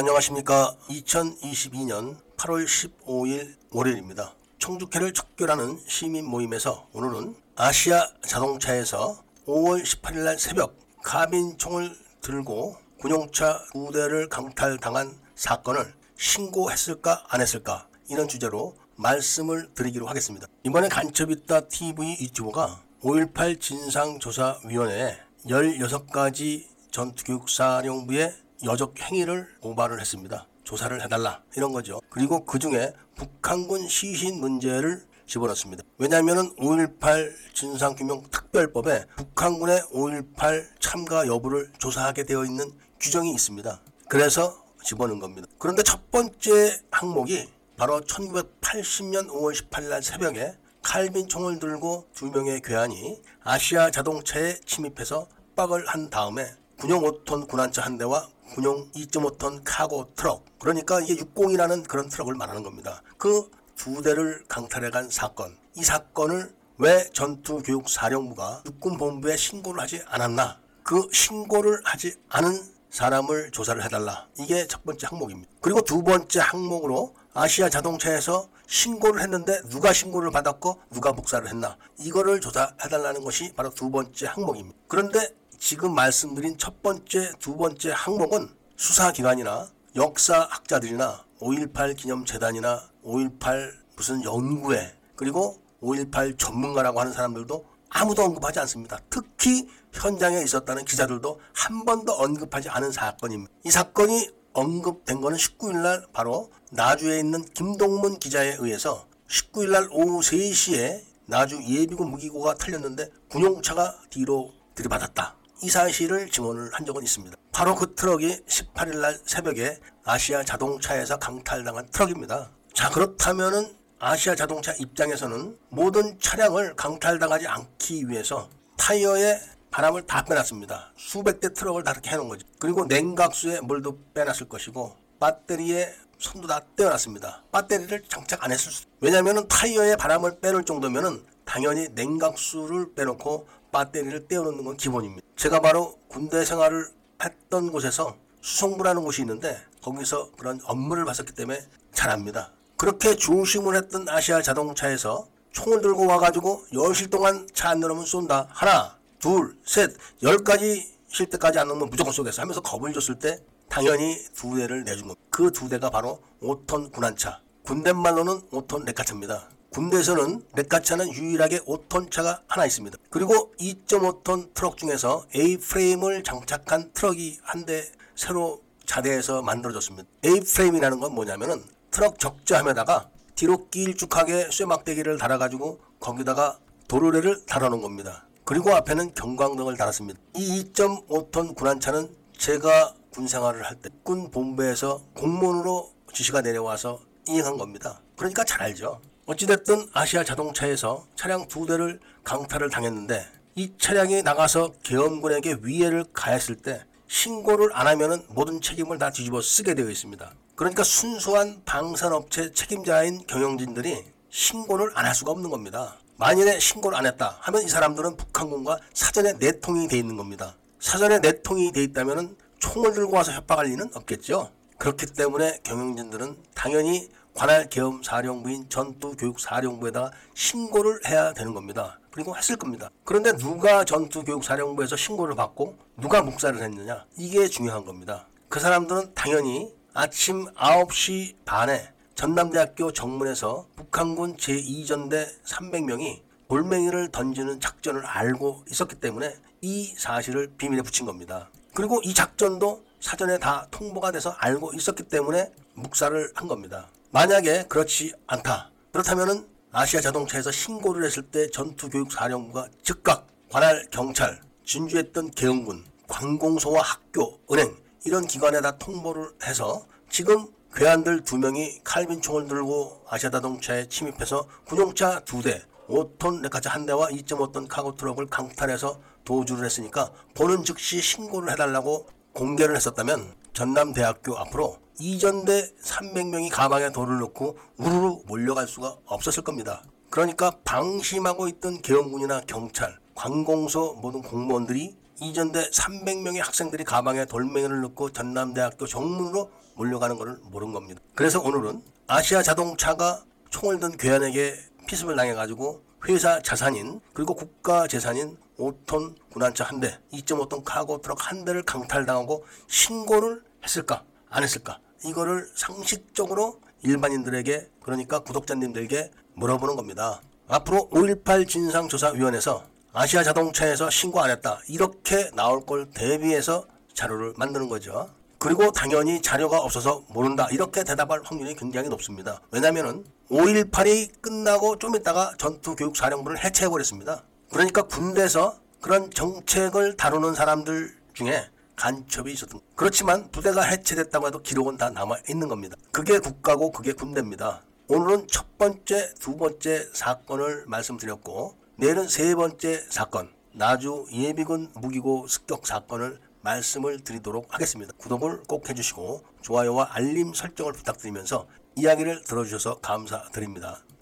안녕하십니까. 2022년 8월 15일 월요일입니다. 청주회를 척결하는 시민 모임에서 오늘은 아시아 자동차에서 5월 18일 날 새벽 카빈총을 들고 군용차 두 대를 강탈당한 사건을 신고했을까 안 했을까 이런 주제로 말씀을 드리기로 하겠습니다. 이번에 간첩있다 TV 유튜브가 5.18 진상조사위원회에 16가지 전투교육사령부의 여적 행위를 고발을 했습니다. 조사를 해달라 이런 거죠. 그리고 그 중에 북한군 시신 문제를 집어넣습니다. 왜냐하면 5.18 진상규명특별법에 북한군의 5.18 참가 여부를 조사하게 되어 있는 규정이 있습니다. 그래서 집어넣은 겁니다. 그런데 첫 번째 항목이 바로 1980년 5월 18일 날 새벽에 칼빈 총을 들고 두 명의 괴한이 아시아 자동차에 침입해서 빡을 한 다음에 군용 5톤 군한차 한 대와 군용 2.5톤 카고 트럭 그러니까 이게 60이라는 그런 트럭을 말하는 겁니다. 그 두 대를 강탈해 간 사건 이 사건을 왜 전투교육사령부가 육군본부에 신고를 하지 않았나 그 신고를 하지 않은 사람을 조사를 해달라 이게 첫 번째 항목입니다. 그리고 두 번째 항목으로 아시아 자동차에서 신고를 했는데 누가 신고를 받았고 누가 복사를 했나 이거를 조사해달라는 것이 바로 두 번째 항목입니다. 그런데 지금 말씀드린 첫 번째, 두 번째 항목은 수사기관이나 역사학자들이나 5.18 기념재단이나 5.18 무슨 연구회 그리고 5.18 전문가라고 하는 사람들도 아무도 언급하지 않습니다. 특히 현장에 있었다는 기자들도 한 번도 언급하지 않은 사건입니다. 이 사건이 언급된 것은 19일 날 바로 나주에 있는 김동문 기자에 의해서 19일 날 오후 3시에 나주 예비군 무기고가 털렸는데 군용차가 뒤로 들이받았다. 이 사실을 증언을 한 적은 있습니다. 바로 그 트럭이 18일 날 새벽에 아시아 자동차에서 강탈당한 트럭입니다. 자 그렇다면은 아시아 자동차 입장에서는 모든 차량을 강탈당하지 않기 위해서 타이어에 바람을 다 빼놨습니다. 수백 대 트럭을 다 이렇게 해놓은 거죠. 그리고 냉각수에 물도 빼놨을 것이고 배터리에 손도 다 떼어놨습니다. 배터리를 장착 안 했을 수. 왜냐하면 타이어에 바람을 빼놓을 정도면은 당연히 냉각수를 빼놓고 배터리를 떼어놓는 건 기본입니다. 제가 바로 군대 생활을 했던 곳에서 수송부라는 곳이 있는데 거기서 그런 업무를 봤었기 때문에 잘 압니다. 그렇게 중심을 했던 아시아 자동차에서 총을 들고 와가지고 열 셀 동안 차 안 내놓으면 쏜다. 하나, 둘, 셋, 열까지 셀 때까지 안 넣으면 무조건 쏘겠어 하면서 겁을 줬을 때 당연히 두 대를 내준 겁니다. 그 두 대가 바로 5톤 구난차. 군대 말로는 5톤 레카차입니다. 군대에서는 레카차는 유일하게 5톤 차가 하나 있습니다. 그리고 2.5톤 트럭 중에서 A 프레임을 장착한 트럭이 한 대 새로 자대에서 만들어졌습니다. A 프레임이라는 건 뭐냐면은 트럭 적재함에다가 뒤로 길쭉하게 쇠막대기를 달아가지고 거기다가 도르래를 달아놓은 겁니다. 그리고 앞에는 경광등을 달았습니다. 이 2.5톤 군한차는 제가 군 생활을 할 때 군 본부에서 공문으로 지시가 내려와서 이행한 겁니다. 그러니까 잘 알죠. 어찌됐든 아시아 자동차에서 차량 두 대를 강탈을 당했는데 이 차량이 나가서 계엄군에게 위해를 가했을 때 신고를 안 하면은 모든 책임을 다 뒤집어 쓰게 되어 있습니다. 그러니까 순수한 방산업체 책임자인 경영진들이 신고를 안 할 수가 없는 겁니다. 만일에 신고를 안 했다 하면 이 사람들은 북한군과 사전에 내통이 돼 있는 겁니다. 사전에 내통이 돼 있다면 총을 들고 와서 협박할 리는 없겠죠. 그렇기 때문에 경영진들은 당연히 관할 계엄 사령부인 전투교육사령부에다가 신고를 해야 되는 겁니다. 그리고 했을 겁니다. 그런데 누가 전투교육사령부에서 신고를 받고 누가 묵살을 했느냐 이게 중요한 겁니다. 그 사람들은 당연히 아침 9시 반에 전남대학교 정문에서 북한군 제2전대 300명이 돌멩이를 던지는 작전을 알고 있었기 때문에 이 사실을 비밀에 붙인 겁니다. 그리고 이 작전도 사전에 다 통보가 돼서 알고 있었기 때문에 묵살을 한 겁니다. 만약에 그렇지 않다. 그렇다면은 아시아 자동차에서 신고를 했을 때 전투교육사령부가 즉각 관할 경찰, 진주했던 계엄군, 관공소와 학교, 은행 이런 기관에다 통보를 해서 지금 괴한들 두 명이 칼빈 총을 들고 아시아 자동차에 침입해서 군용차 두 대, 5톤 레카차 한 대와 2.5톤 카고 트럭을 강탈해서 도주를 했으니까 보는 즉시 신고를 해달라고 공개를 했었다면 전남대학교 앞으로 이전대 300명이 가방에 돌을 넣고 우르르 몰려갈 수가 없었을 겁니다. 그러니까 방심하고 있던 계엄군이나 경찰, 관공서 모든 공무원들이 이전대 300명의 학생들이 가방에 돌멩이를 넣고 전남대학교 정문으로 몰려가는 것을 모른 겁니다. 그래서 오늘은 아시아 자동차가 총을 든 괴한에게 피습을 당해가지고 회사 자산인 그리고 국가 재산인 5톤 군한차 한 대, 2.5톤 카고 트럭 한 대를 강탈당하고 신고를 했을까 안 했을까 이거를 상식적으로 일반인들에게 그러니까 구독자님들에게 물어보는 겁니다. 앞으로 5.18 진상조사위원회에서 아시아 자동차에서 신고 안 했다 이렇게 나올 걸 대비해서 자료를 만드는 거죠. 그리고 당연히 자료가 없어서 모른다 이렇게 대답할 확률이 굉장히 높습니다. 왜냐하면 5.18이 끝나고 좀 있다가 전투교육사령부를 해체해버렸습니다. 그러니까 군대에서 그런 정책을 다루는 사람들 중에 간첩이 있었던 그렇지만 부대가 해체됐다고 해도 기록은 다 남아 있는 겁니다. 그게 국가고 그게 군대입니다. 오늘은 첫 번째, 두 번째 사건을 말씀드렸고 내일은 세 번째 사건 나주 예비군 무기고 습격 사건을 말씀을 드리도록 하겠습니다. 구독을 꼭 해주시고 좋아요와 알림 설정을 부탁드리면서 이야기를 들어주셔서 감사드립니다.